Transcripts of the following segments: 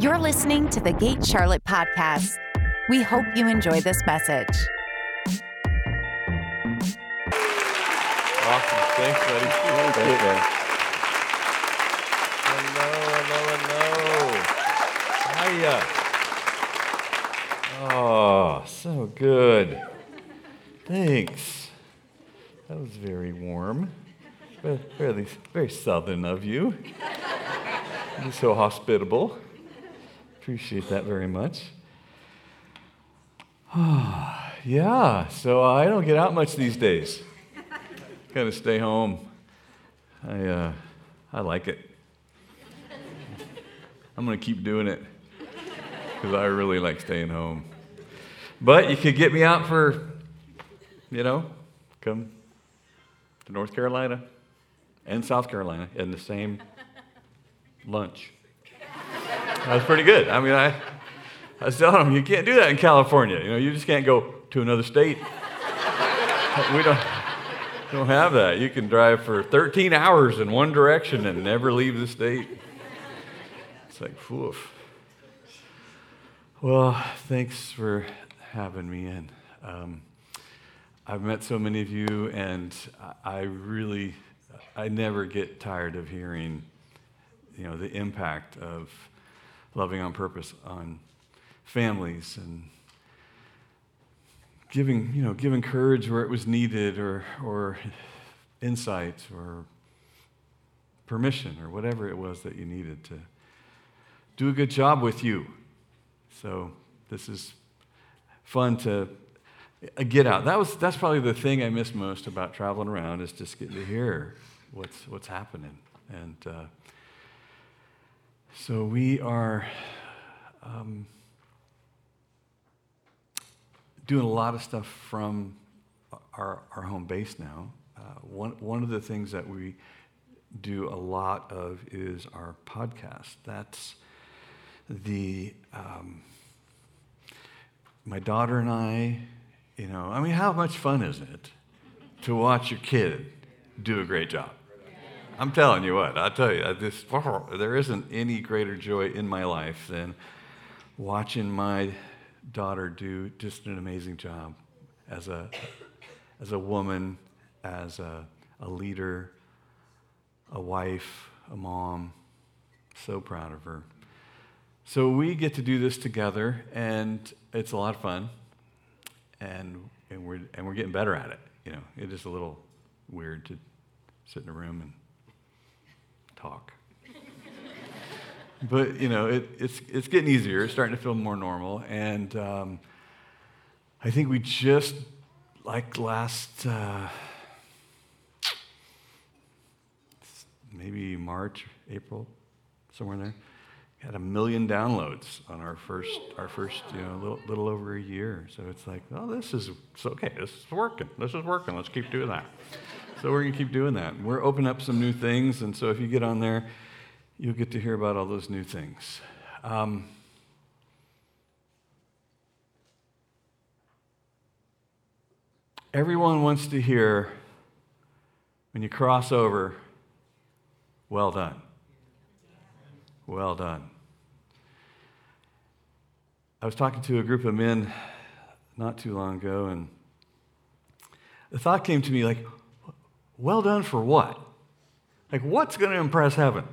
You're listening to the Gate Charlotte podcast. We hope you enjoy this message. Awesome. Thanks, buddy. Thank you. Hello, hello, hello. Hiya. Oh, so good. Thanks. That was very warm. Ve- Very, very southern of you. You're so hospitable. Appreciate that very much. yeah, so I don't get out much these days. Kind of stay home. I, uh, I like it. I'm going to keep doing it because I really like staying home. But you could get me out for, you know, come to North Carolina and South Carolina in the same lunch. That was pretty good. I mean, I, I was telling them, you can't do that in California. You know, you just can't go to another state. We don't, don't have that. You can drive for 13 hours in one direction and never leave the state. It's like, woof. Well, thanks for having me in. Um, I've met so many of you, and I really, I never get tired of hearing, you know, the impact of loving on purpose on families and giving, you know, giving courage where it was needed or, or insight or permission or whatever it was that you needed to do a good job with you. So this is fun to uh, get out. That was, that's probably the thing I miss most about traveling around is just getting to hear what's, what's happening. And uh, so we are um, doing a lot of stuff from our, our home base now. Uh, one, one of the things that we do a lot of is our podcast. That's the, um, my daughter and I, you know, I mean, how much fun is it to watch your kid do a great job? I'm telling you what, I'll tell you, I just, there isn't any greater joy in my life than watching my daughter do just an amazing job as a, as a woman, as a, a leader, a wife, a mom. So proud of her. So we get to do this together, and it's a lot of fun, and, and, we're, and we're getting better at it. You know, it is a little weird to sit in a room and talk. but you know, it, it's it's getting easier. It's starting to feel more normal, and um, I think we just like last uh, maybe March, April, somewhere there. Had a million downloads on our first, our first, you know, little, little over a year. So it's like, oh, this is it's okay. This is working. This is working. Let's keep doing that. So we're going to keep doing that. We're opening up some new things, and so if you get on there, you'll get to hear about all those new things. Um, everyone wants to hear when you cross over, well done. Well done. I was talking to a group of men not too long ago, and the thought came to me like, well done for what? Like, what's going to impress heaven?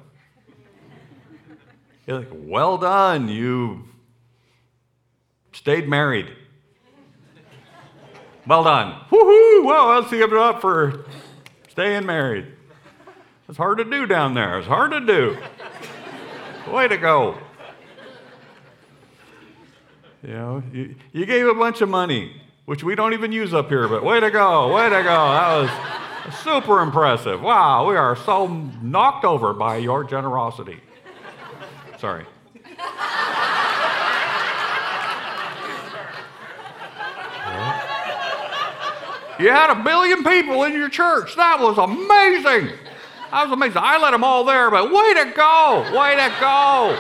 You're like, well done, you stayed married. Well done. Woohoo! Well, let's give it up for staying married. It's hard to do down there. It's hard to do. Way to go. You know, you, you gave a bunch of money, which we don't even use up here, but way to go, way to go. That was super impressive. Wow, we are so knocked over by your generosity. Sorry. You had a billion people in your church. That was amazing. That was amazing. I let them all there, but way to go. Way to go.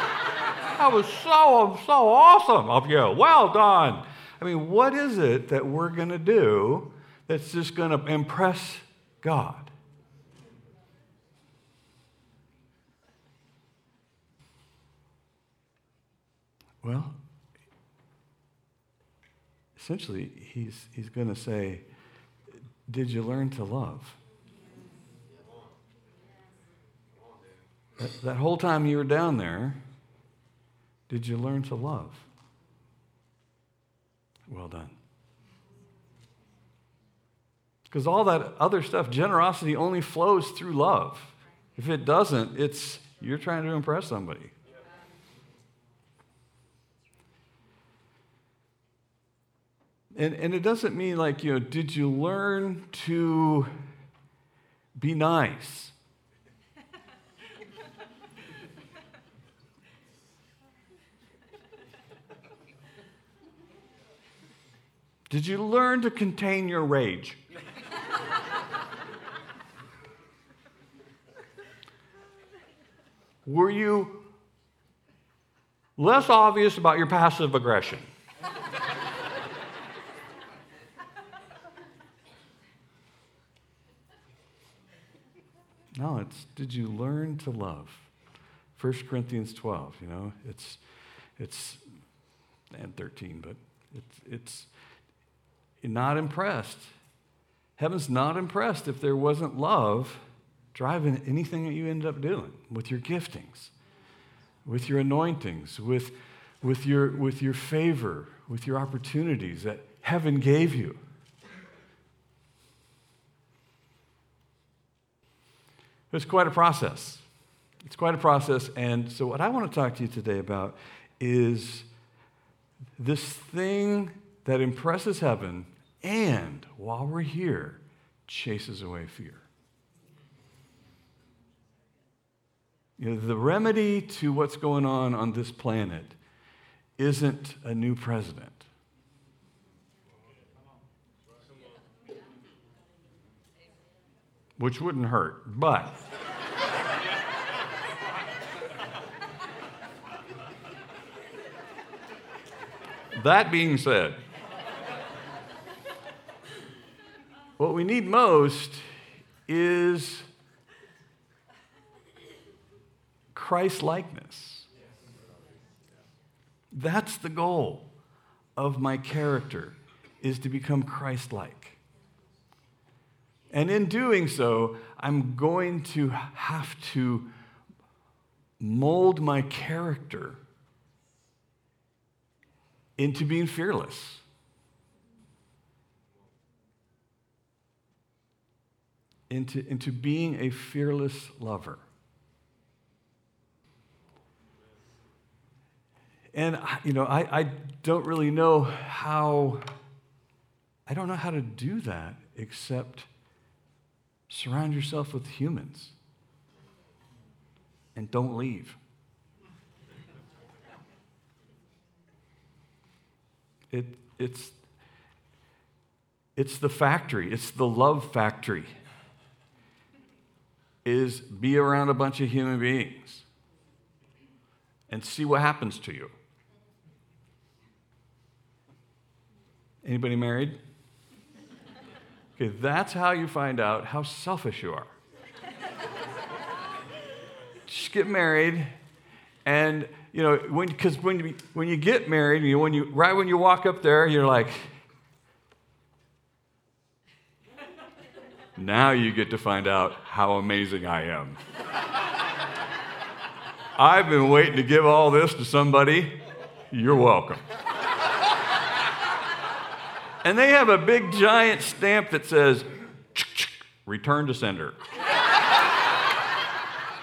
That was so, so awesome of you. Well done. I mean, what is it that we're going to do that's just going to impress God? Well, essentially, he's, he's going to say, Did you learn to love? That, that whole time you were down there, did you learn to love? Well done. Because all that other stuff, generosity only flows through love. If it doesn't, it's you're trying to impress somebody. And, and it doesn't mean like, you know, did you learn to be nice? Did you learn to contain your rage? Were you less obvious about your passive aggression? no, it's did you learn to love? 1 Corinthians 12, you know, it's, it's, and 13, but it's, it's not impressed. Heaven's not impressed if there wasn't love driving anything that you end up doing with your giftings, with your anointings, with, with, your, with your favor, with your opportunities that heaven gave you. It's quite a process. It's quite a process. And so, what I want to talk to you today about is this thing that impresses heaven and, while we're here, chases away fear. You know, the remedy to what's going on on this planet isn't a new president. Which wouldn't hurt, but. that being said, what we need most is Christ likeness. That's the goal of my character is to become Christ like. And in doing so, I'm going to have to mold my character into being fearless. Into, into being a fearless lover. And, you know, I, I don't really know how, I don't know how to do that except surround yourself with humans and don't leave. It, it's, it's the factory, it's the love factory. Is be around a bunch of human beings and see what happens to you. Anybody married? Okay, that's how you find out how selfish you are. Just get married, and you know, when because when you when you get married, you when you right when you walk up there, you're like, now you get to find out how amazing I am. I've been waiting to give all this to somebody. You're welcome. And they have a big giant stamp that says, return to sender.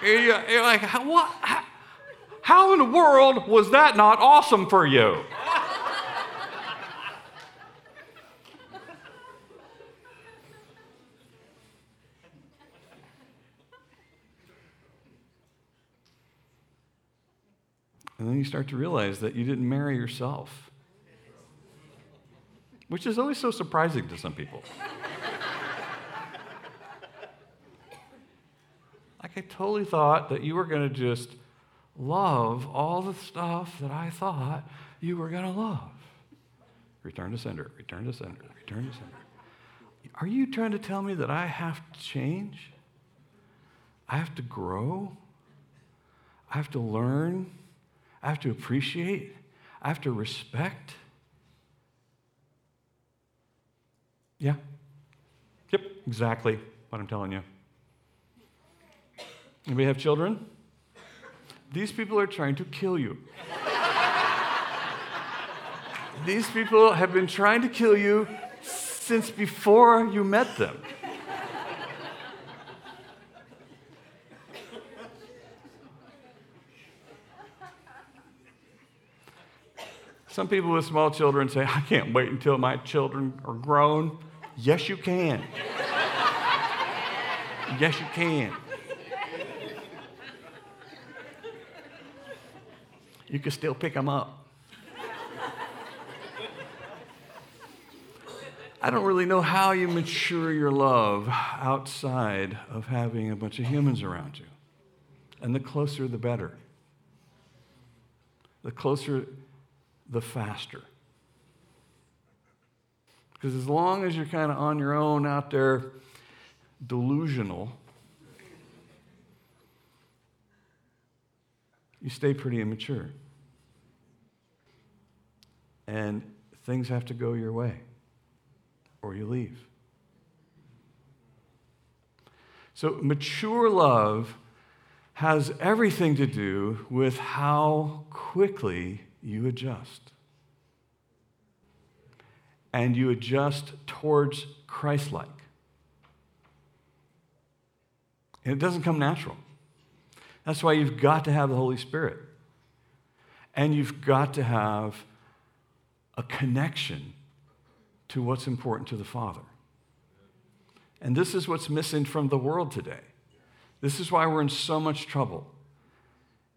You're like, what? How in the world was that not awesome for you? And then you start to realize that you didn't marry yourself which is always so surprising to some people. like, I totally thought that you were going to just love all the stuff that I thought you were going to love. Return to sender, return to sender, return to sender. Are you trying to tell me that I have to change? I have to grow? I have to learn? I have to appreciate? I have to respect? Yeah. Yep, exactly what I'm telling you. Anybody have children? These people are trying to kill you. These people have been trying to kill you since before you met them. Some people with small children say, I can't wait until my children are grown. Yes, you can. yes, you can. You can still pick them up. I don't really know how you mature your love outside of having a bunch of humans around you. And the closer, the better. The closer, the faster. Because as long as you're kind of on your own out there, delusional, you stay pretty immature. And things have to go your way, or you leave. So, mature love has everything to do with how quickly you adjust. And you adjust towards Christ like. And it doesn't come natural. That's why you've got to have the Holy Spirit. And you've got to have a connection to what's important to the Father. And this is what's missing from the world today. This is why we're in so much trouble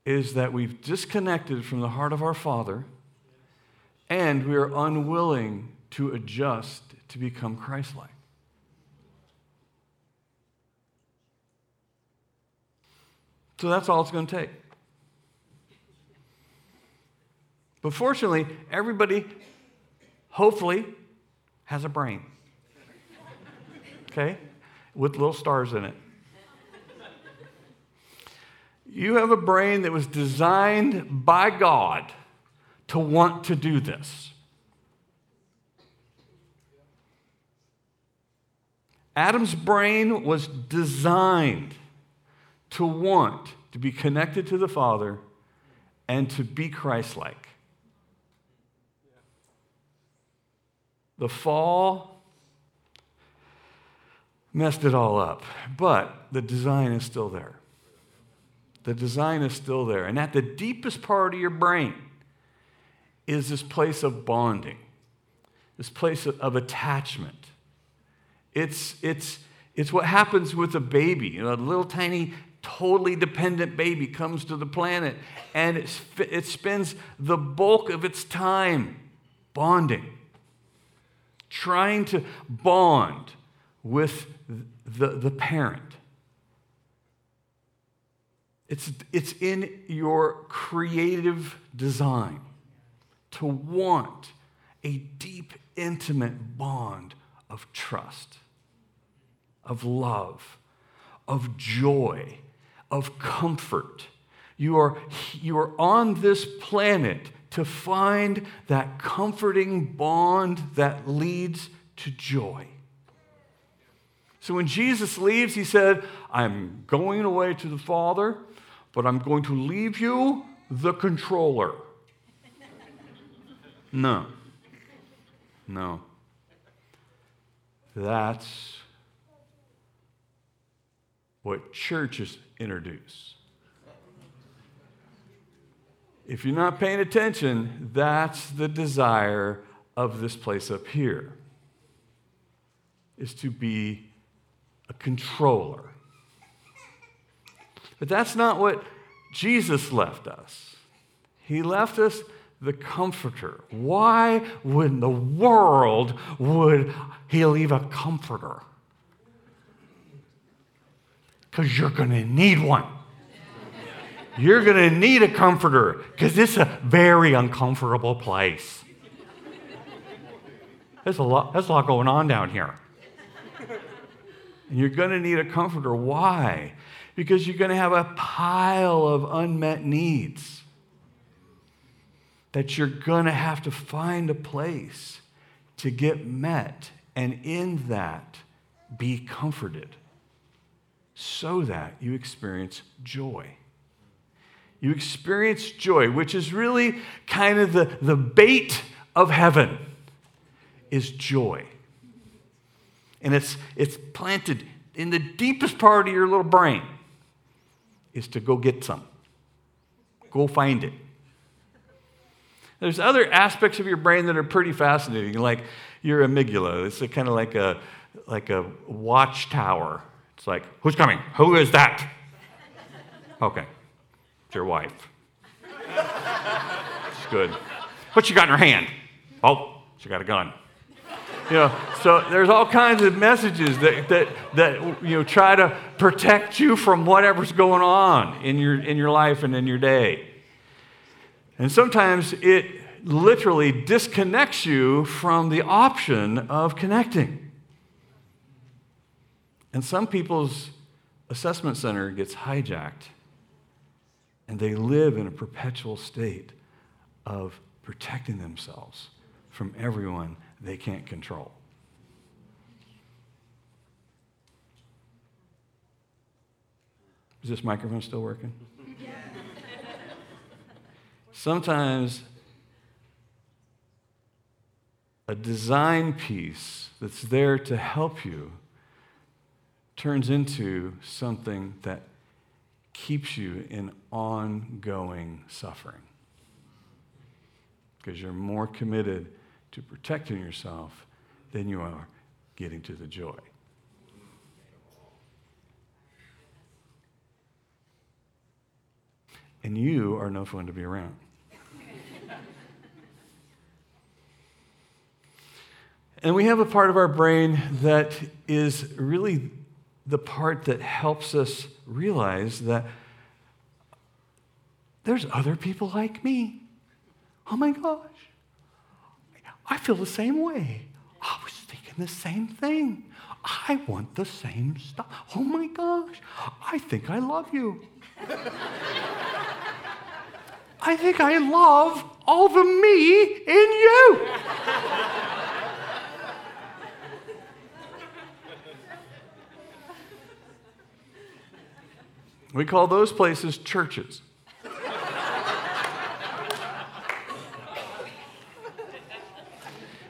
is that we've disconnected from the heart of our Father and we are unwilling to adjust to become Christ like. So that's all it's going to take. But fortunately, everybody, hopefully, has a brain. Okay? With little stars in it. You have a brain that was designed by God to want to do this. Adam's brain was designed to want to be connected to the Father and to be Christ like. The fall messed it all up, but the design is still there. The design is still there. And at the deepest part of your brain is this place of bonding, this place of, attachment. It's, it's, it's what happens with a baby. You know, a little tiny, totally dependent baby comes to the planet and it, it spends the bulk of its time bonding, trying to bond with the, the parent. It's, it's in your creative design to want a deep, intimate bond of trust, of love, of joy, of comfort. You are, you are on this planet to find that comforting bond that leads to joy. So when Jesus leaves, he said, I'm going away to the Father but I'm going to leave you the controller. No. No. That's what churches introduce. If you're not paying attention, that's the desire of this place up here is to be a controller. But that's not what Jesus left us. He left us the comforter. Why would in the world would he leave a comforter? Because you're going to need one. You're going to need a comforter because it's a very uncomfortable place. There's a lot, there's a lot going on down here. And you're going to need a comforter. Why? Because you're going to have a pile of unmet needs that you're going to have to find a place to get met, and in that, be comforted so that you experience joy. You experience joy, which is really kind of the, the bait of heaven, is joy. And it's, it's planted in the deepest part of your little brain, is to go get some. Go find it. There's other aspects of your brain that are pretty fascinating, like your amygdala. It's kind of like a, like a watchtower. It's like, who's coming? Who is that? Okay, it's your wife. It's good. What she got in her hand? Oh, she got a gun. You know, so there's all kinds of messages that, that, that you know, try to protect you from whatever's going on in your, in your life and in your day. And sometimes it literally disconnects you from the option of connecting. And some people's assessment center gets hijacked, and they live in a perpetual state of protecting themselves from everyone they can't control. Is this microphone still working? Sometimes a design piece that's there to help you turns into something that keeps you in ongoing suffering. Because you're more committed to protecting yourself than you are getting to the joy. And you are no fun to be around. And we have a part of our brain that is really the part that helps us realize that there's other people like me. Oh my gosh. I feel the same way. I was thinking the same thing. I want the same stuff. Oh my gosh. I think I love you. I think I love all the me in you. We call those places churches.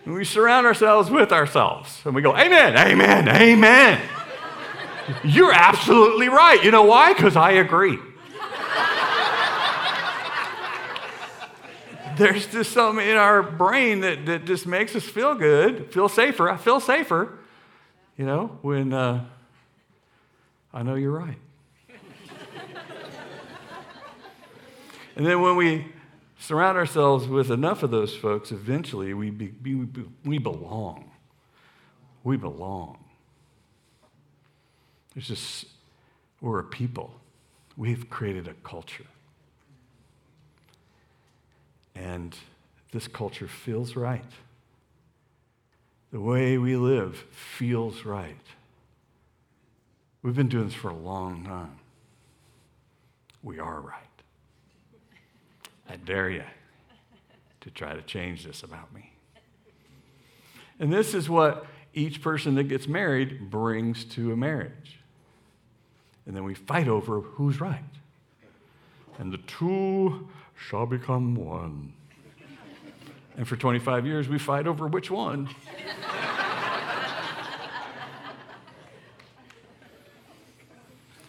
And we surround ourselves with ourselves and we go, Amen, Amen, Amen. You're absolutely right. You know why? Because I agree. There's just something in our brain that, that just makes us feel good, feel safer. I feel safer, you know, when uh, I know you're right. And then when we surround ourselves with enough of those folks, eventually we, be, we, we belong. We belong. There's just, we're a people. We've created a culture. And this culture feels right. The way we live feels right. We've been doing this for a long time. We are right. I dare you to try to change this about me. And this is what each person that gets married brings to a marriage. And then we fight over who's right. And the two shall become one. And for 25 years, we fight over which one.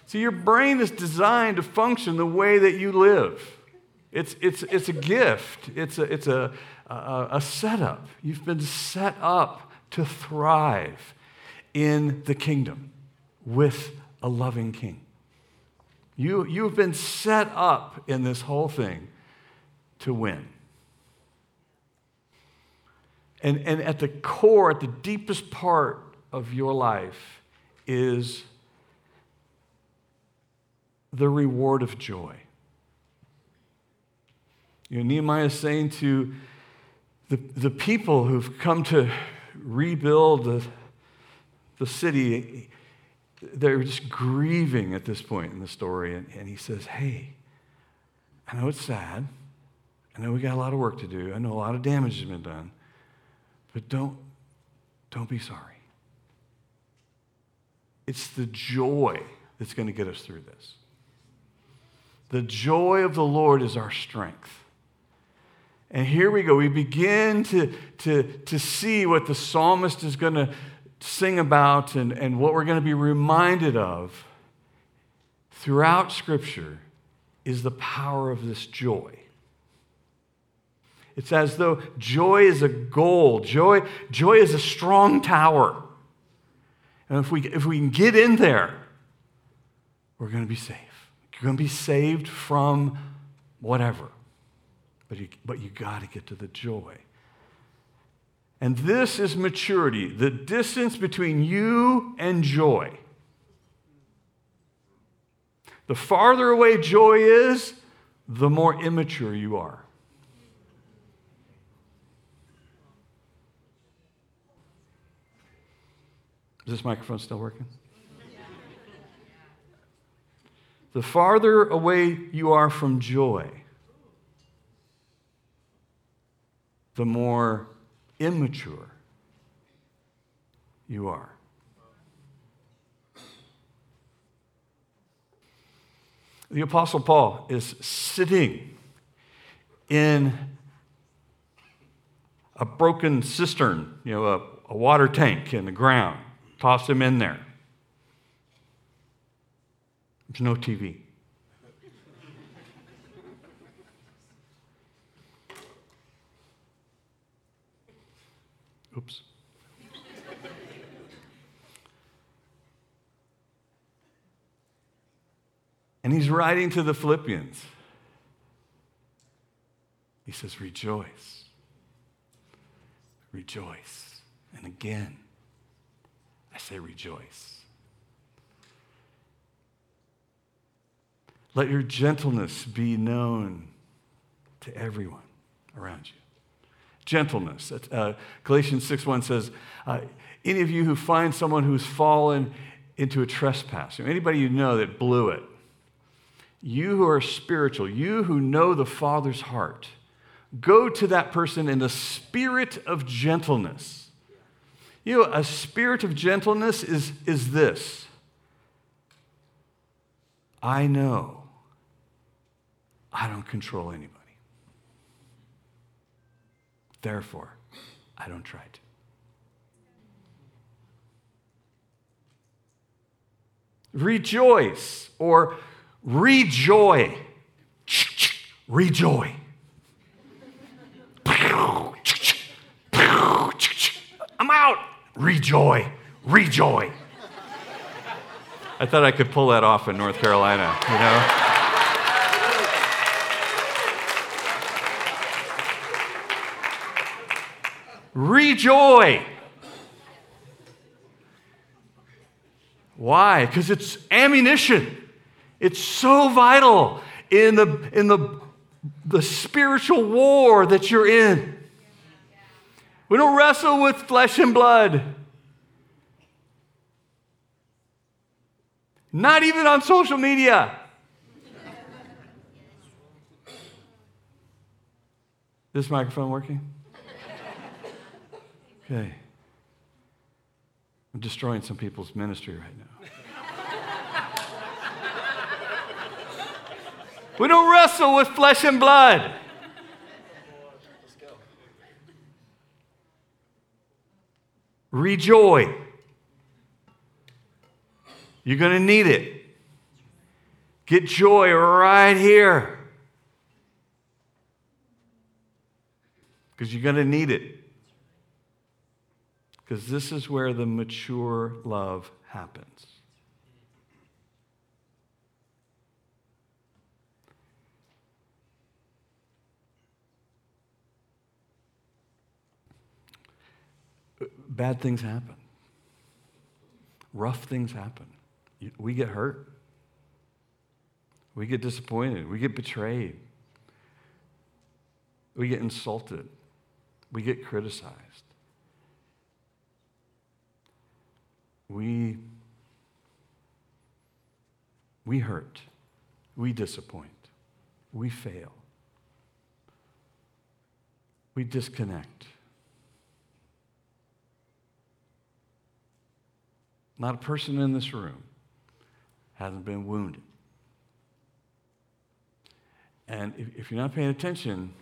See, your brain is designed to function the way that you live. It's, it's, it's a gift, it's, a, it's a, a, a setup. You've been set up to thrive in the kingdom with a loving king. You, you've been set up in this whole thing to win. And, and at the core, at the deepest part of your life, is the reward of joy. You know, Nehemiah is saying to the, the people who've come to rebuild the, the city, they're just grieving at this point in the story. And, and he says, Hey, I know it's sad, I know we got a lot of work to do. I know a lot of damage has been done. But don't, don't be sorry. It's the joy that's going to get us through this. The joy of the Lord is our strength. And here we go. We begin to, to, to see what the psalmist is going to sing about and, and what we're going to be reminded of throughout Scripture is the power of this joy. It's as though joy is a goal, joy, joy is a strong tower. And if we, if we can get in there, we're going to be safe. You're going to be saved from whatever. But you, but you got to get to the joy. And this is maturity, the distance between you and joy. The farther away joy is, the more immature you are. Is this microphone still working? The farther away you are from joy, the more immature you are. The Apostle Paul is sitting in a broken cistern, you know, a, a water tank in the ground. Toss him in there. There's no TV. Oops. and he's writing to the Philippians. He says, Rejoice. Rejoice. And again, I say, Rejoice. Let your gentleness be known to everyone around you. Gentleness. Uh, Galatians 6 1 says, uh, Any of you who find someone who's fallen into a trespass, anybody you know that blew it, you who are spiritual, you who know the Father's heart, go to that person in the spirit of gentleness. You know, a spirit of gentleness is, is this I know I don't control anybody. Therefore, I don't try to. Rejoice or rejoy. Rejoy. I'm out. Rejoy. Rejoy. I thought I could pull that off in North Carolina, you know? Rejoy. Why? Because it's ammunition. It's so vital in the, in the, the spiritual war that you're in. We don't wrestle with flesh and blood. Not even on social media. This microphone working? Okay. I'm destroying some people's ministry right now. We don't wrestle with flesh and blood. Rejoy. You're going to need it. Get joy right here. Because you're going to need it. Because this is where the mature love happens. bad things happen. Rough things happen. We get hurt. We get disappointed. We get betrayed. We get insulted. We get criticized. We, we hurt. We disappoint. We fail. we disconnect. Not a person in this room hasn't been wounded. And if, if you're not paying attention,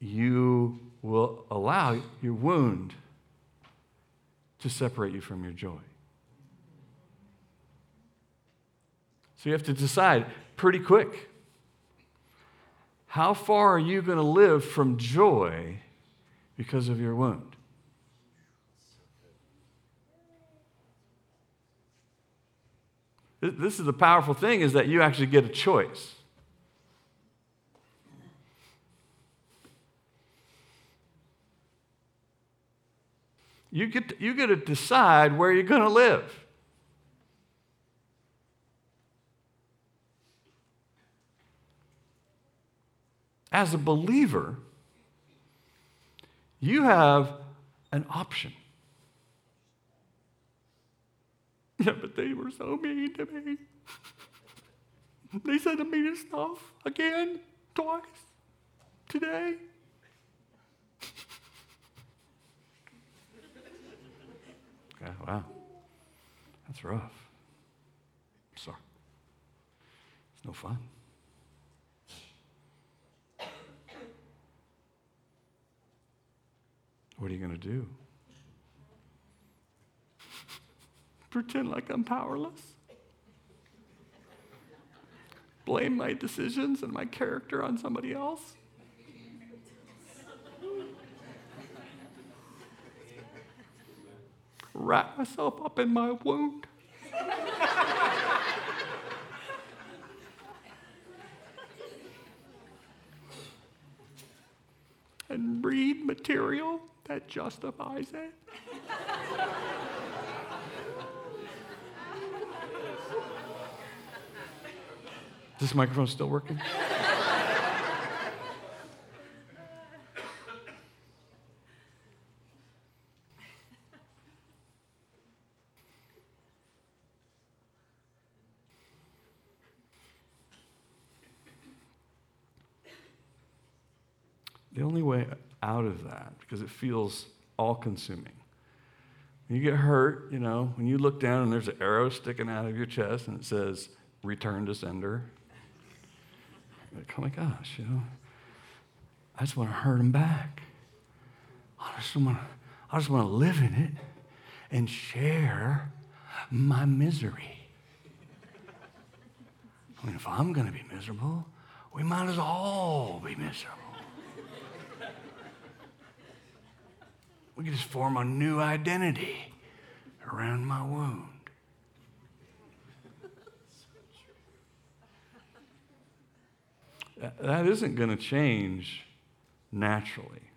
you will allow your wound to separate you from your joy. So you have to decide pretty quick how far are you going to live from joy because of your wound? This is the powerful thing is that you actually get a choice. You get, to, you get to decide where you're going to live. As a believer, you have an option. Yeah, but they were so mean to me. they said the meanest stuff again, twice, today. Okay, wow. That's rough. sorry. It's no fun. What are you going to do? pretend like I'm powerless, blame my decisions and my character on somebody else. Wrap myself up in my wound. and read material that justifies it. this microphone still working? the only way out of that, because it feels all consuming. When you get hurt, you know, when you look down and there's an arrow sticking out of your chest and it says, return to sender, like, oh my gosh, you know, I just want to hurt him back. I just want to, I just want to live in it and share my misery. I mean, if I'm going to be miserable, we might as all be miserable. We can just form a new identity around my wound. that isn't going to change naturally.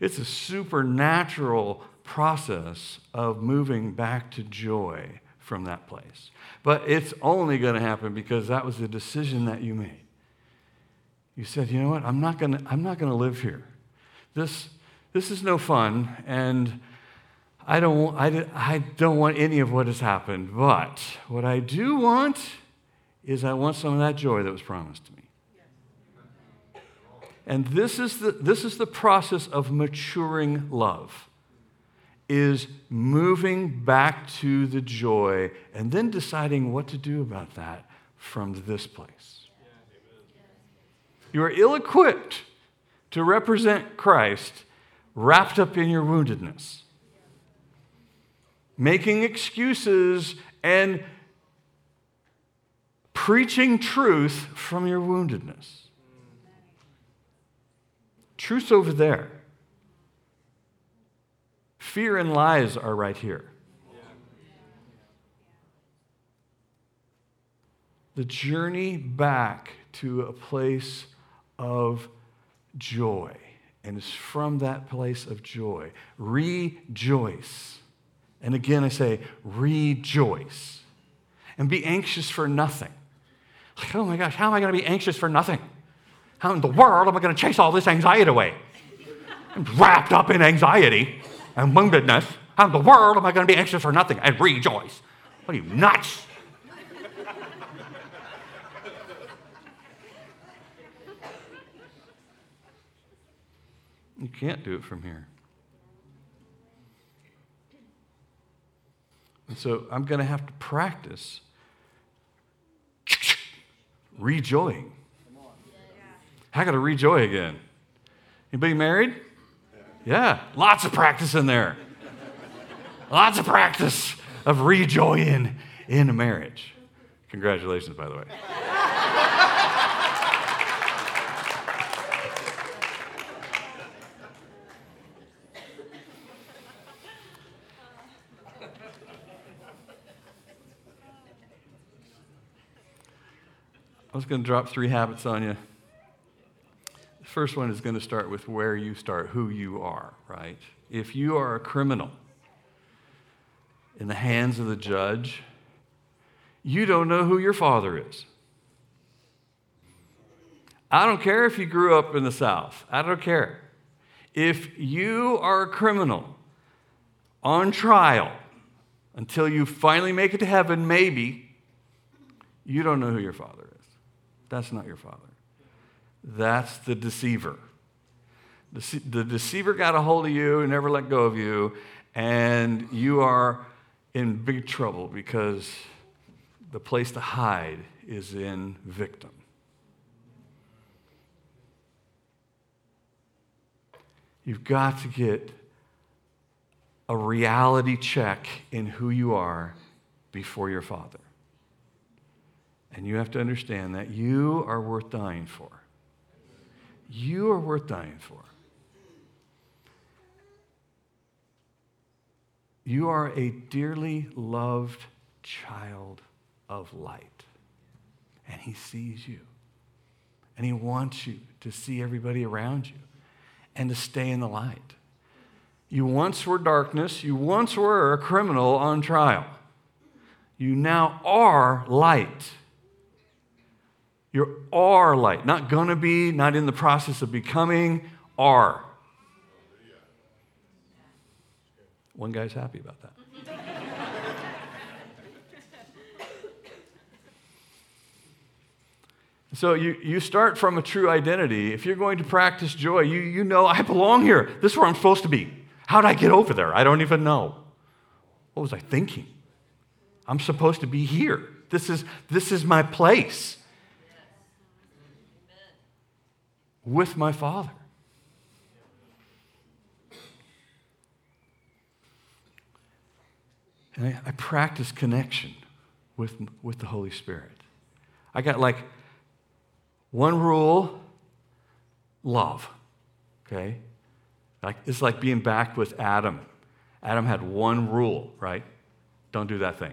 It's a supernatural process of moving back to joy from that place. But it's only going to happen because that was the decision that you made. You said, you know what, I'm not going to, I'm not going to live here. This, this is no fun, and I don't, I, I don't want any of what has happened. But what I do want is I want some of that joy that was promised to me. And this is the, this is the process of maturing love is moving back to the joy and then deciding what to do about that from this place. You are ill equipped to represent Christ wrapped up in your woundedness, making excuses and preaching truth from your woundedness. Truth's over there. Fear and lies are right here. The journey back to a place of joy. And it's from that place of joy. Rejoice. And again, I say, rejoice. And be anxious for nothing. Like, oh my gosh, how am I going to be anxious for nothing? How in the world am I going to chase all this anxiety away? I'm wrapped up in anxiety and woundedness. How in the world am I going to be anxious for nothing and rejoice? What are you, nuts? You can't do it from here. And so I'm going to have to practice rejoying. I got to rejoy again. Anybody married? Yeah, lots of practice in there. lots of practice of rejoying in a marriage. Congratulations, by the way. I was going to drop three habits on you. The first one is going to start with where you start, who you are, right? If you are a criminal in the hands of the judge, you don't know who your father is. I don't care if you grew up in the South, I don't care. If you are a criminal on trial until you finally make it to heaven, maybe, you don't know who your father is. That's not your father. That's the deceiver. The, the deceiver got a hold of you and never let go of you, and you are in big trouble because the place to hide is in victim. You've got to get a reality check in who you are before your Father. And you have to understand that you are worth dying for. You are worth dying for. You are a dearly loved child of light. And He sees you. And He wants you to see everybody around you and to stay in the light. You once were darkness, you once were a criminal on trial. You now are light. You are light. Not gonna be, not in the process of becoming, are. One guy's happy about that. So you, you start from a true identity. If you're going to practice joy, you, you know, I belong here. This is where I'm supposed to be. How did I get over there? I don't even know. What was I thinking? I'm supposed to be here. This is, this is my place with my Father. And I, I practice connection with, with the Holy Spirit. I got like one rule love. Okay? Like, it's like being back with Adam. Adam had one rule, right? Don't do that thing.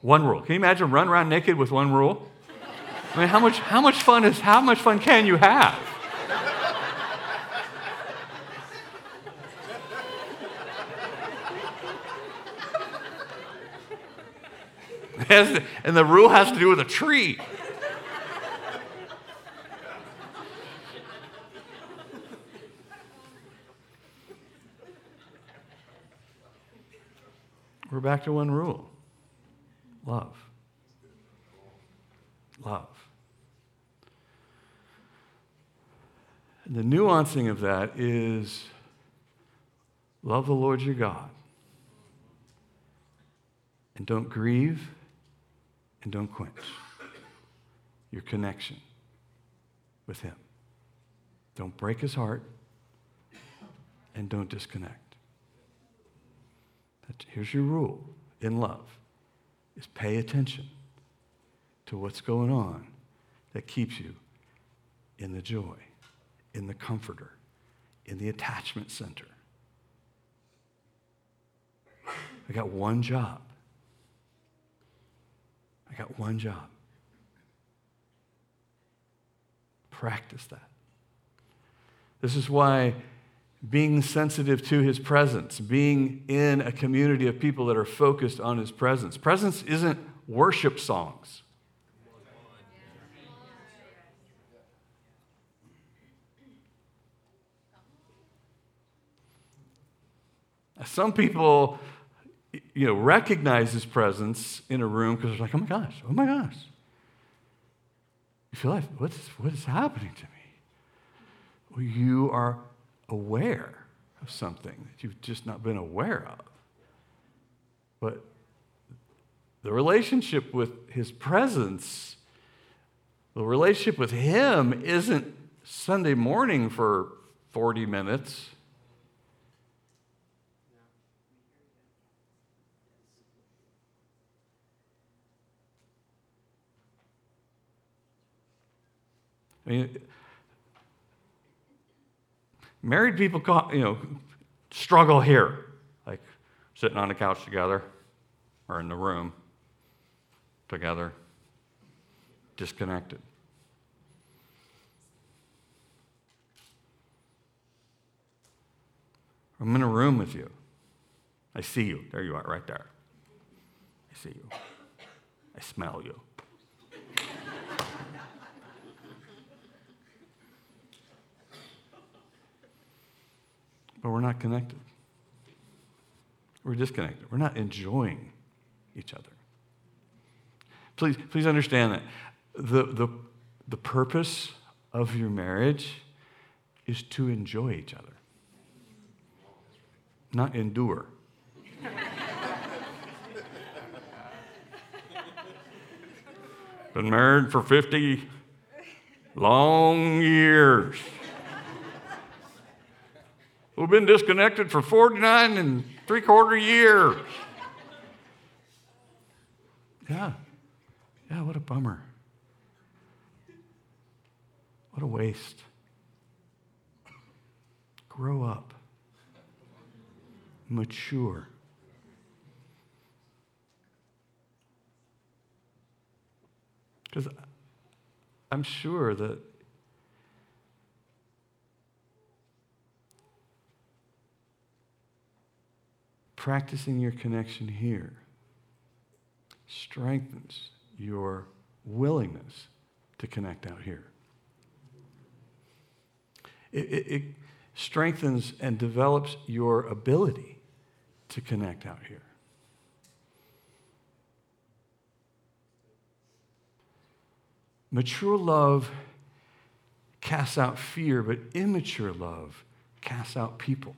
One rule. Can you imagine run around naked with one rule? I mean, how much, how much fun is how much fun can you have? And the rule has to do with a tree. We're back to one rule love. Love. The nuancing of that is love the Lord your God. And don't grieve and don't quench your connection with Him. Don't break His heart and don't disconnect. Here's your rule in love is pay attention to what's going on that keeps you in the joy, in the comforter, in the attachment center. I got one job. I got one job. Practice that. This is why being sensitive to his presence, being in a community of people that are focused on his presence. Presence isn't worship songs. Some people, you know, recognize his presence in a room because they're like, oh my gosh, oh my gosh. You feel like, what's, what is happening to me? Well, you are aware of something that you've just not been aware of. But the relationship with his presence, the relationship with him isn't Sunday morning for 40 minutes. I mean, married people, you know, struggle here, like sitting on the couch together or in the room together, disconnected. I'm in a room with you. I see you. There you are, right there. I see you. I smell you. But we're not connected. We're disconnected. We're not enjoying each other. Please, please understand that the, the, the purpose of your marriage is to enjoy each other, not endure. Been married for 50 long years. We've been disconnected for 49 and three quarter years. Yeah. Yeah, what a bummer. What a waste. Grow up. Mature. Because I'm sure that practicing your connection here strengthens your willingness to connect out here. It, it, it, strengthens and develops your ability to connect out here. Mature love casts out fear, but immature love casts out people.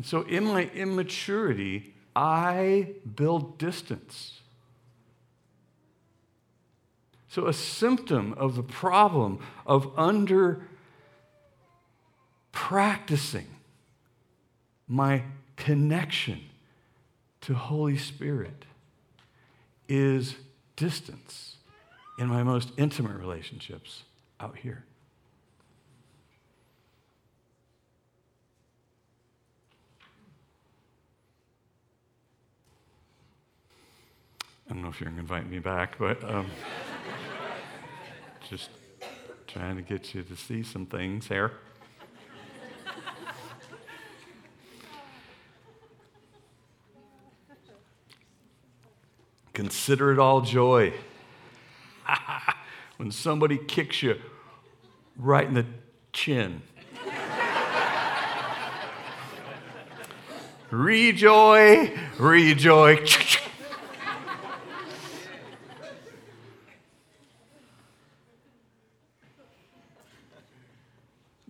And so, in my immaturity, I build distance. So, a symptom of the problem of under practicing my connection to Holy Spirit is distance in my most intimate relationships out here. I don't know if you're going to invite me back, but um, just trying to get you to see some things here. Consider it all joy when somebody kicks you right in the chin. rejoice, rejoice.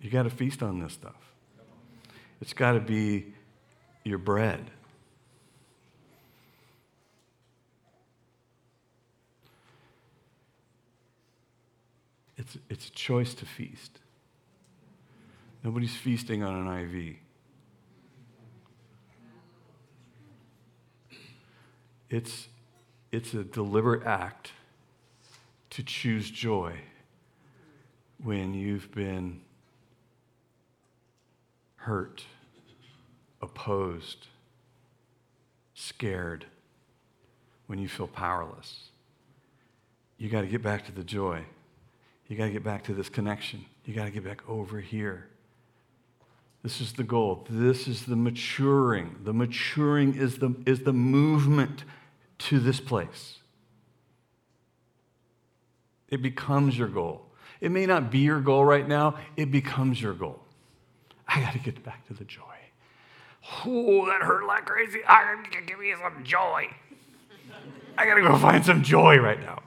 You got to feast on this stuff. It's got to be your bread. It's, it's a choice to feast. Nobody's feasting on an IV. It's, it's a deliberate act to choose joy when you've been hurt, opposed, scared, when you feel powerless. You got to get back to the joy. You got to get back to this connection. You got to get back over here. This is the goal. This is the maturing. The maturing is the, is the movement to this place. It becomes your goal. It may not be your goal right now, it becomes your goal. I got to get back to the joy. Oh, that hurt like crazy. I got to give me some joy. I got to go find some joy right now.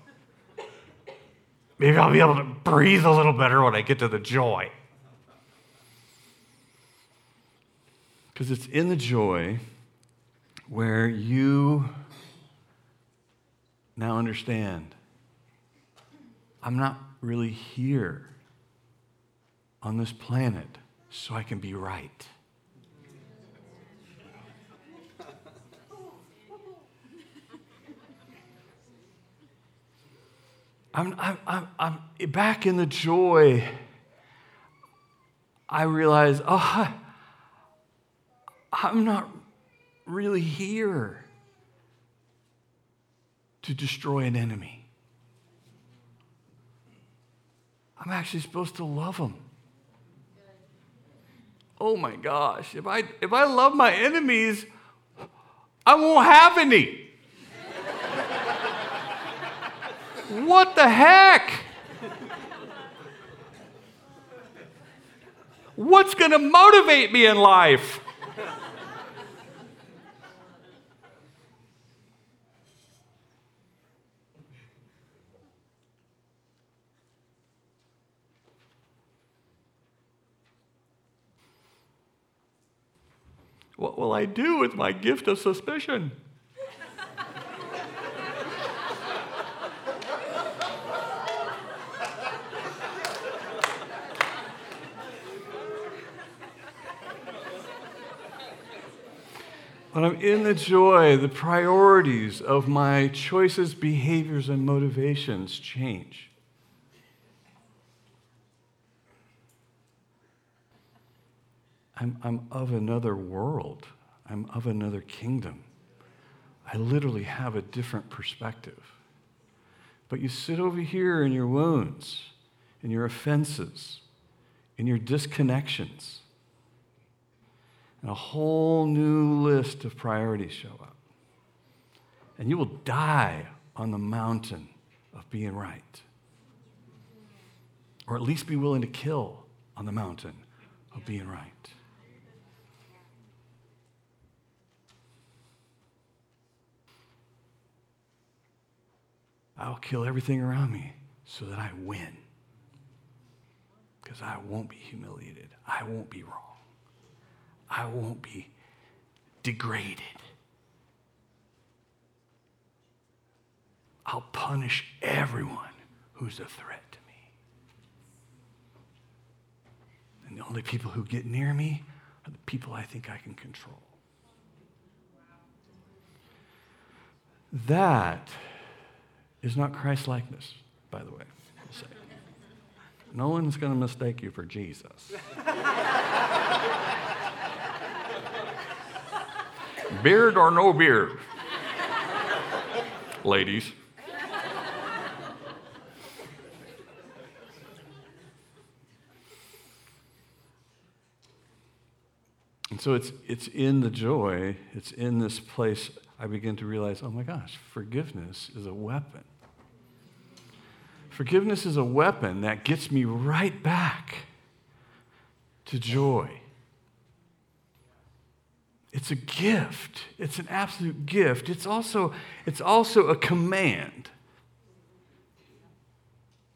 maybe I'll be able to breathe a little better when I get to the joy. Because it's in the joy where you now understand I'm not really here on this planet so I can be right. I'm, I'm, I'm, I'm back in the joy. I realize, oh, I'm not really here to destroy an enemy. I'm actually supposed to love them. Oh my gosh, if I, if I love my enemies, I won't have any. what the heck? What's going to motivate me in life? What will I do with my gift of suspicion? When I'm in the joy, the priorities of my choices, behaviors, and motivations change. I'm, I'm of another world. I'm of another kingdom. I literally have a different perspective. But you sit over here in your wounds, in your offenses, in your disconnections, and a whole new list of priorities show up. And you will die on the mountain of being right. Or at least be willing to kill on the mountain of being right. I'll kill everything around me so that I win. Because I won't be humiliated. I won't be wrong. I won't be degraded. I'll punish everyone who's a threat to me. And the only people who get near me are the people I think I can control. That is not Christ likeness, by the way. No one's going to mistake you for Jesus. beard or no beard? Ladies. And so it's, it's in the joy, it's in this place I begin to realize oh my gosh, forgiveness is a weapon. Forgiveness is a weapon that gets me right back to joy. It's a gift. It's an absolute gift. It's also, it's also a command.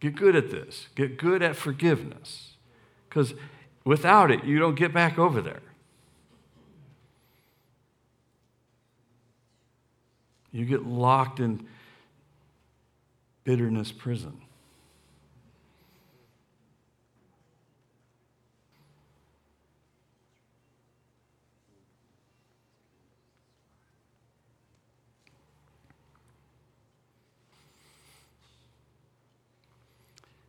Get good at this. Get good at forgiveness. Because without it, you don't get back over there. You get locked in bitterness prison.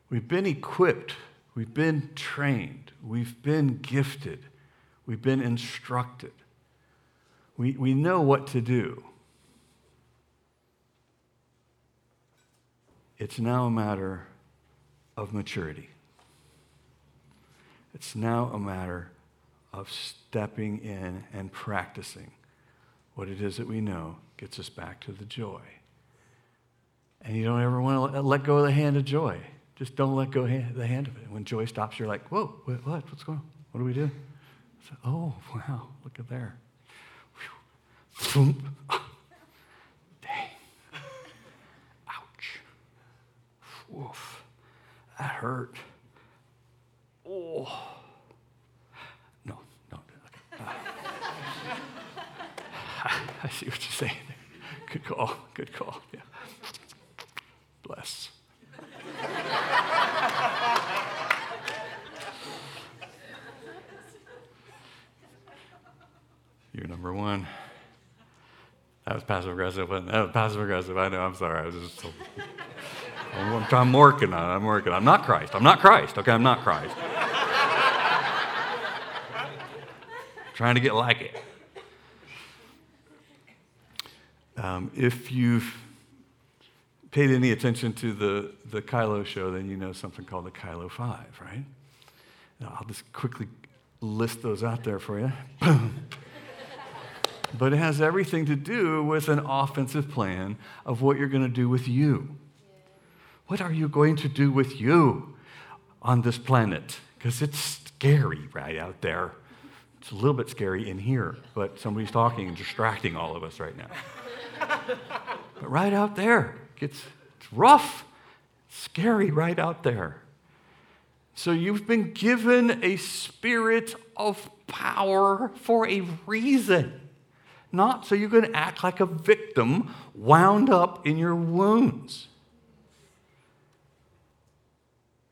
We've been equipped, we've been trained, we've been gifted, we've been instructed. We, we know what to do. It's now a matter of maturity. It's now a matter of stepping in and practicing what it is that we know gets us back to the joy. And you don't ever want to let go of the hand of joy. Just don't let go the hand of it. When joy stops, you're like, whoa, what? What's going on? What do we do? So, oh, wow, look at there. Dang. Ouch. Woof. that hurt. Oh. No, no. Uh, I see what you're saying. Good call. Good call. Yeah. Bless. You're number one. That was passive aggressive. That was passive aggressive. I know. I'm sorry. I was just. I'm, I'm working on it. I'm working. I'm not Christ. I'm not Christ. Okay, I'm not Christ. trying to get like it. Um, if you've paid any attention to the, the Kylo show, then you know something called the Kylo 5, right? Now, I'll just quickly list those out there for you. but it has everything to do with an offensive plan of what you're going to do with you. What are you going to do with you on this planet? Because it's scary right out there. It's a little bit scary in here, but somebody's talking and distracting all of us right now. but right out there, it's, it's rough, scary right out there. So you've been given a spirit of power for a reason. Not so you can act like a victim wound up in your wounds,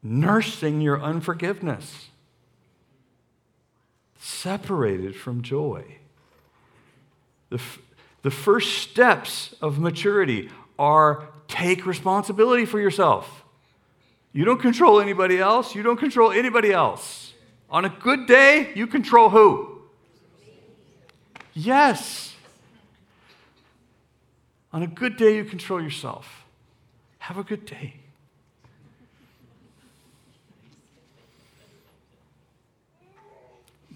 nursing your unforgiveness separated from joy. The, f- the first steps of maturity are take responsibility for yourself. You don't control anybody else. You don't control anybody else. On a good day, you control who? Yes. On a good day, you control yourself. Have a good day.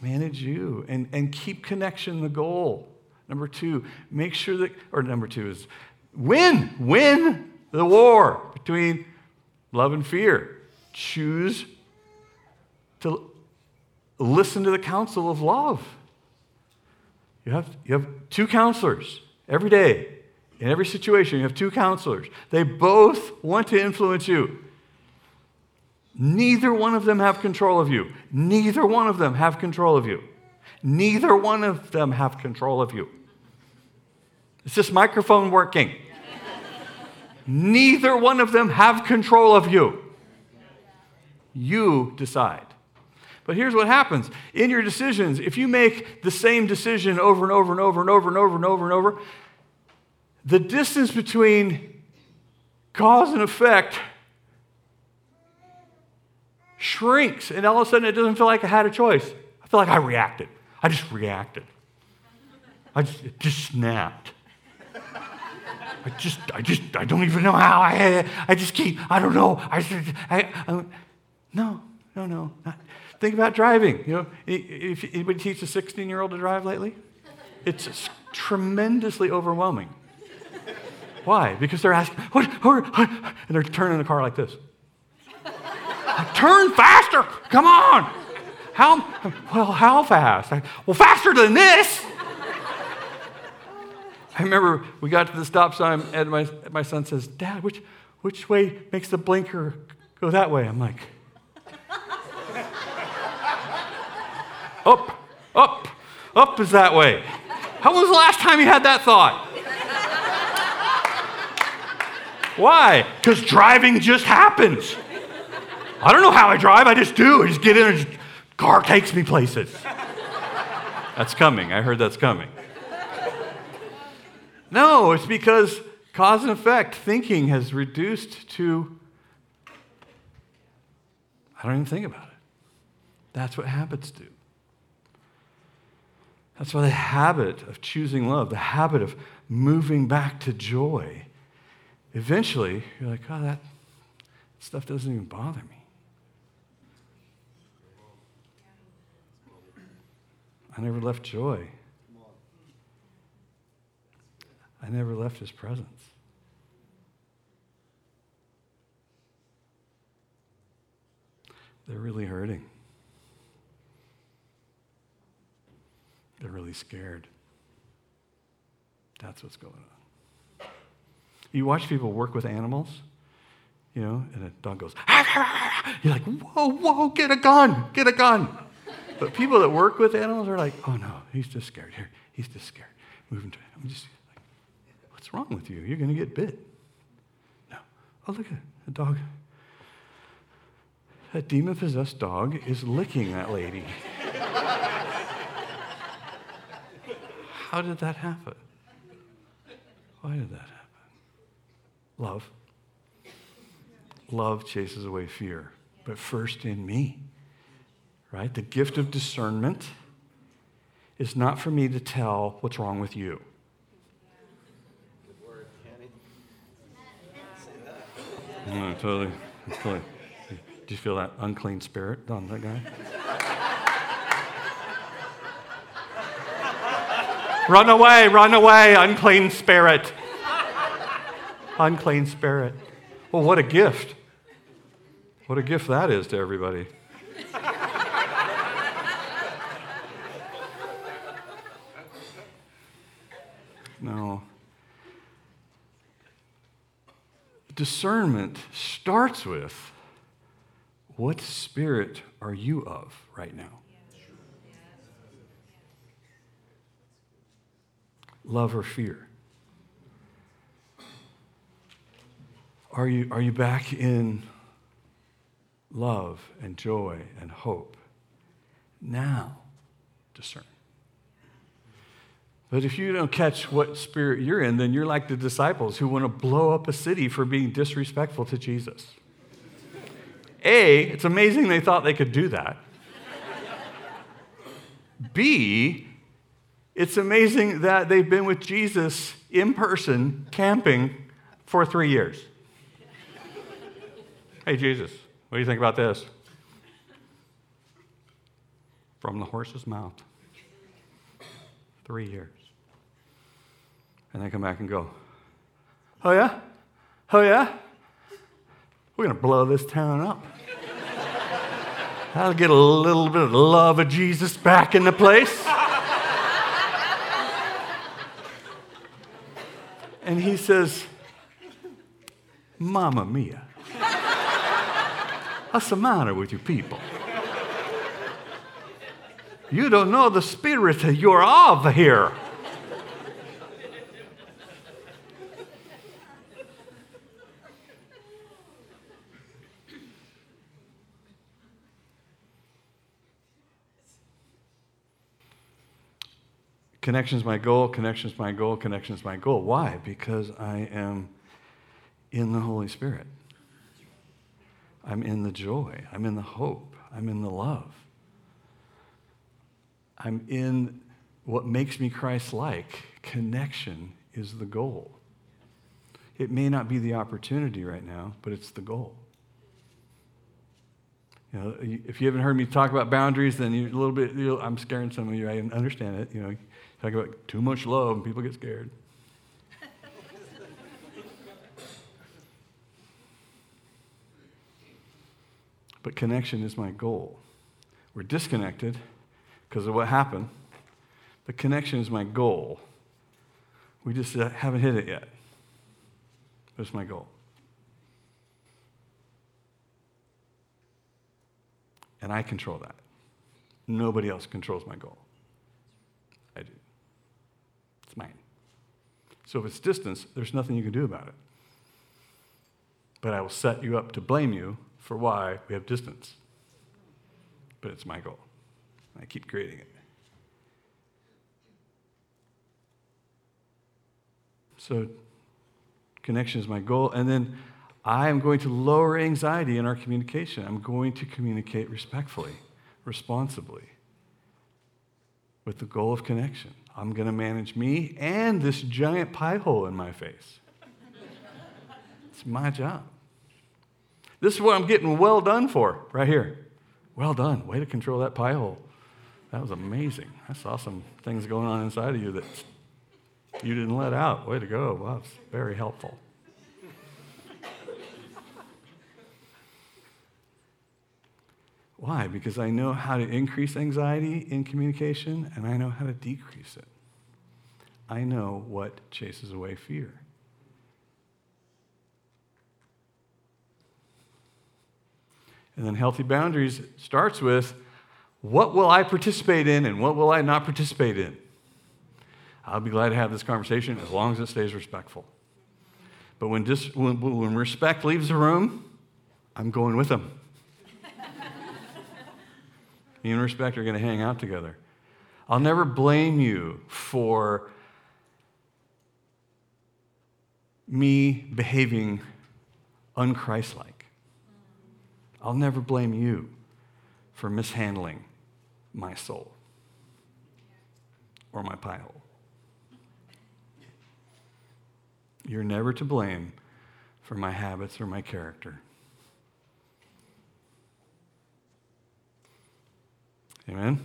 manage you and, and keep connection the goal. Number two, make sure that, or number two is win, win the war between love and fear. Choose to listen to the counsel of love. You have, you have two counselors every day. In every situation, you have two counselors. They both want to influence you. Neither one of them have control of you. Neither one of them have control of you. Neither one of them have control of you. Is this microphone working? Neither one of them have control of you. You decide. But here's what happens in your decisions if you make the same decision over and over and over and over and over and over and over, the distance between cause and effect shrinks, and all of a sudden it doesn't feel like I had a choice. I feel like I reacted. I just reacted. I just, just snapped. I just, I just, I don't even know how. I, I just keep, I don't know. I, I, I no, no, no. Not. Think about driving. You know, if anybody teach a 16 year old to drive lately, it's tremendously overwhelming. Why? Because they're asking, what, and they're turning the car like this. Turn faster. Come on. How, well, how fast? Well, faster than this. I remember we got to the stop sign, and my, my son says, Dad, which, which way makes the blinker go that way? I'm like, up, up, up is that way. How was the last time you had that thought? Why? Because driving just happens. I don't know how I drive, I just do. I just get in and just, car takes me places. That's coming. I heard that's coming. No, it's because cause and effect thinking has reduced to I don't even think about it. That's what habits do. That's why the habit of choosing love, the habit of moving back to joy, eventually you're like, oh, that stuff doesn't even bother me. I never left joy. I never left his presence. They're really hurting. They're really scared. That's what's going on. You watch people work with animals, you know, and a dog goes, ah, you're like, whoa, whoa, get a gun, get a gun. But people that work with animals are like, oh no, he's just scared. Here, he's just scared. Him to, I'm just like, what's wrong with you? You're going to get bit. No. Oh, look at a dog. That demon possessed dog is licking that lady. How did that happen? Why did that? Love. Love chases away fear, but first in me, right? The gift of discernment is not for me to tell what's wrong with you. No, totally, totally. Do you feel that unclean spirit on that guy? run away, run away, unclean spirit. Unclean spirit. Well, what a gift. What a gift that is to everybody. no. Discernment starts with what spirit are you of right now? Love or fear? Are you, are you back in love and joy and hope? Now, discern. But if you don't catch what spirit you're in, then you're like the disciples who want to blow up a city for being disrespectful to Jesus. A, it's amazing they thought they could do that. B, it's amazing that they've been with Jesus in person, camping for three years. Hey, Jesus, what do you think about this? From the horse's mouth. Three years. And they come back and go, Oh, yeah? Oh, yeah? We're going to blow this town up. I'll get a little bit of love of Jesus back in the place. and he says, Mamma mia. What's the matter with you people? You don't know the spirit that you're of here. Connection is my goal, connection is my goal, connection is my goal. Why? Because I am in the Holy Spirit. I'm in the joy. I'm in the hope. I'm in the love. I'm in what makes me Christ like. Connection is the goal. It may not be the opportunity right now, but it's the goal. You know, if you haven't heard me talk about boundaries, then you're a little bit, I'm scaring some of you. I understand it. You know, talk about too much love and people get scared. But connection is my goal. We're disconnected because of what happened, but connection is my goal. We just uh, haven't hit it yet. That's my goal. And I control that. Nobody else controls my goal. I do. It's mine. So if it's distance, there's nothing you can do about it. But I will set you up to blame you for why we have distance. But it's my goal. I keep creating it. So, connection is my goal. And then I am going to lower anxiety in our communication. I'm going to communicate respectfully, responsibly, with the goal of connection. I'm going to manage me and this giant pie hole in my face. it's my job. This is what I'm getting well done for right here. Well done. Way to control that pie hole. That was amazing. I saw some things going on inside of you that you didn't let out. Way to go. Wow, it's very helpful. Why? Because I know how to increase anxiety in communication and I know how to decrease it. I know what chases away fear. And then healthy boundaries starts with what will I participate in and what will I not participate in? I'll be glad to have this conversation as long as it stays respectful. But when, dis- when, when respect leaves the room, I'm going with them. Me and respect are going to hang out together. I'll never blame you for me behaving unchristlike. I'll never blame you for mishandling my soul or my pie hole. You're never to blame for my habits or my character. Amen? Amen?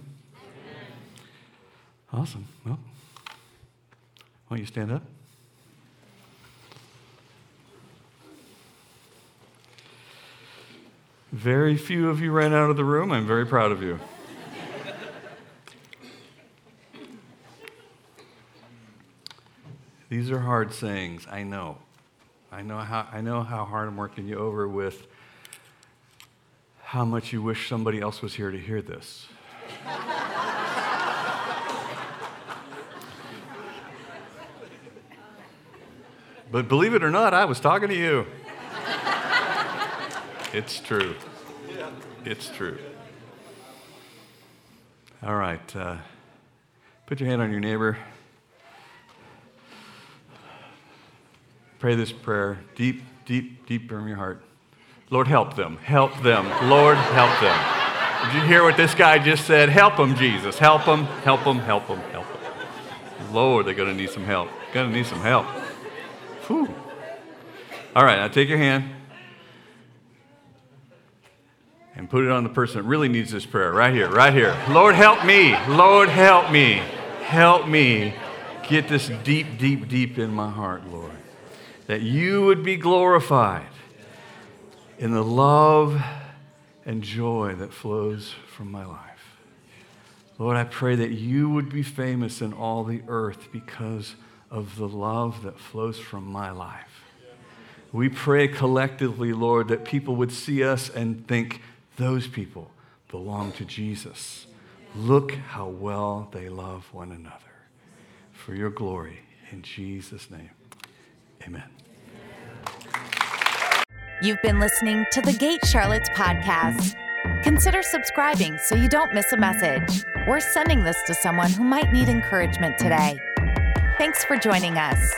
Awesome. Well, why don't you stand up? Very few of you ran out of the room. I'm very proud of you. These are hard sayings, I know. I know how, I know how hard I'm working you over with how much you wish somebody else was here to hear this. but believe it or not, I was talking to you. It's true. It's true. All right. Uh, put your hand on your neighbor. Pray this prayer deep, deep, deep from your heart. Lord, help them. Help them. Lord, help them. Did you hear what this guy just said? Help them, Jesus. Help them, help them, help them, help them. Lord, they're going to need some help. Going to need some help. Whew. All right, now take your hand and put it on the person that really needs this prayer right here, right here. Lord, help me. Lord, help me. Help me get this deep, deep, deep in my heart, Lord. That you would be glorified in the love and joy that flows from my life. Lord, I pray that you would be famous in all the earth because of the love that flows from my life. We pray collectively, Lord, that people would see us and think, those people belong to Jesus. Look how well they love one another. For your glory, in Jesus' name, amen. You've been listening to the Gate Charlotte's podcast. Consider subscribing so you don't miss a message We're sending this to someone who might need encouragement today. Thanks for joining us.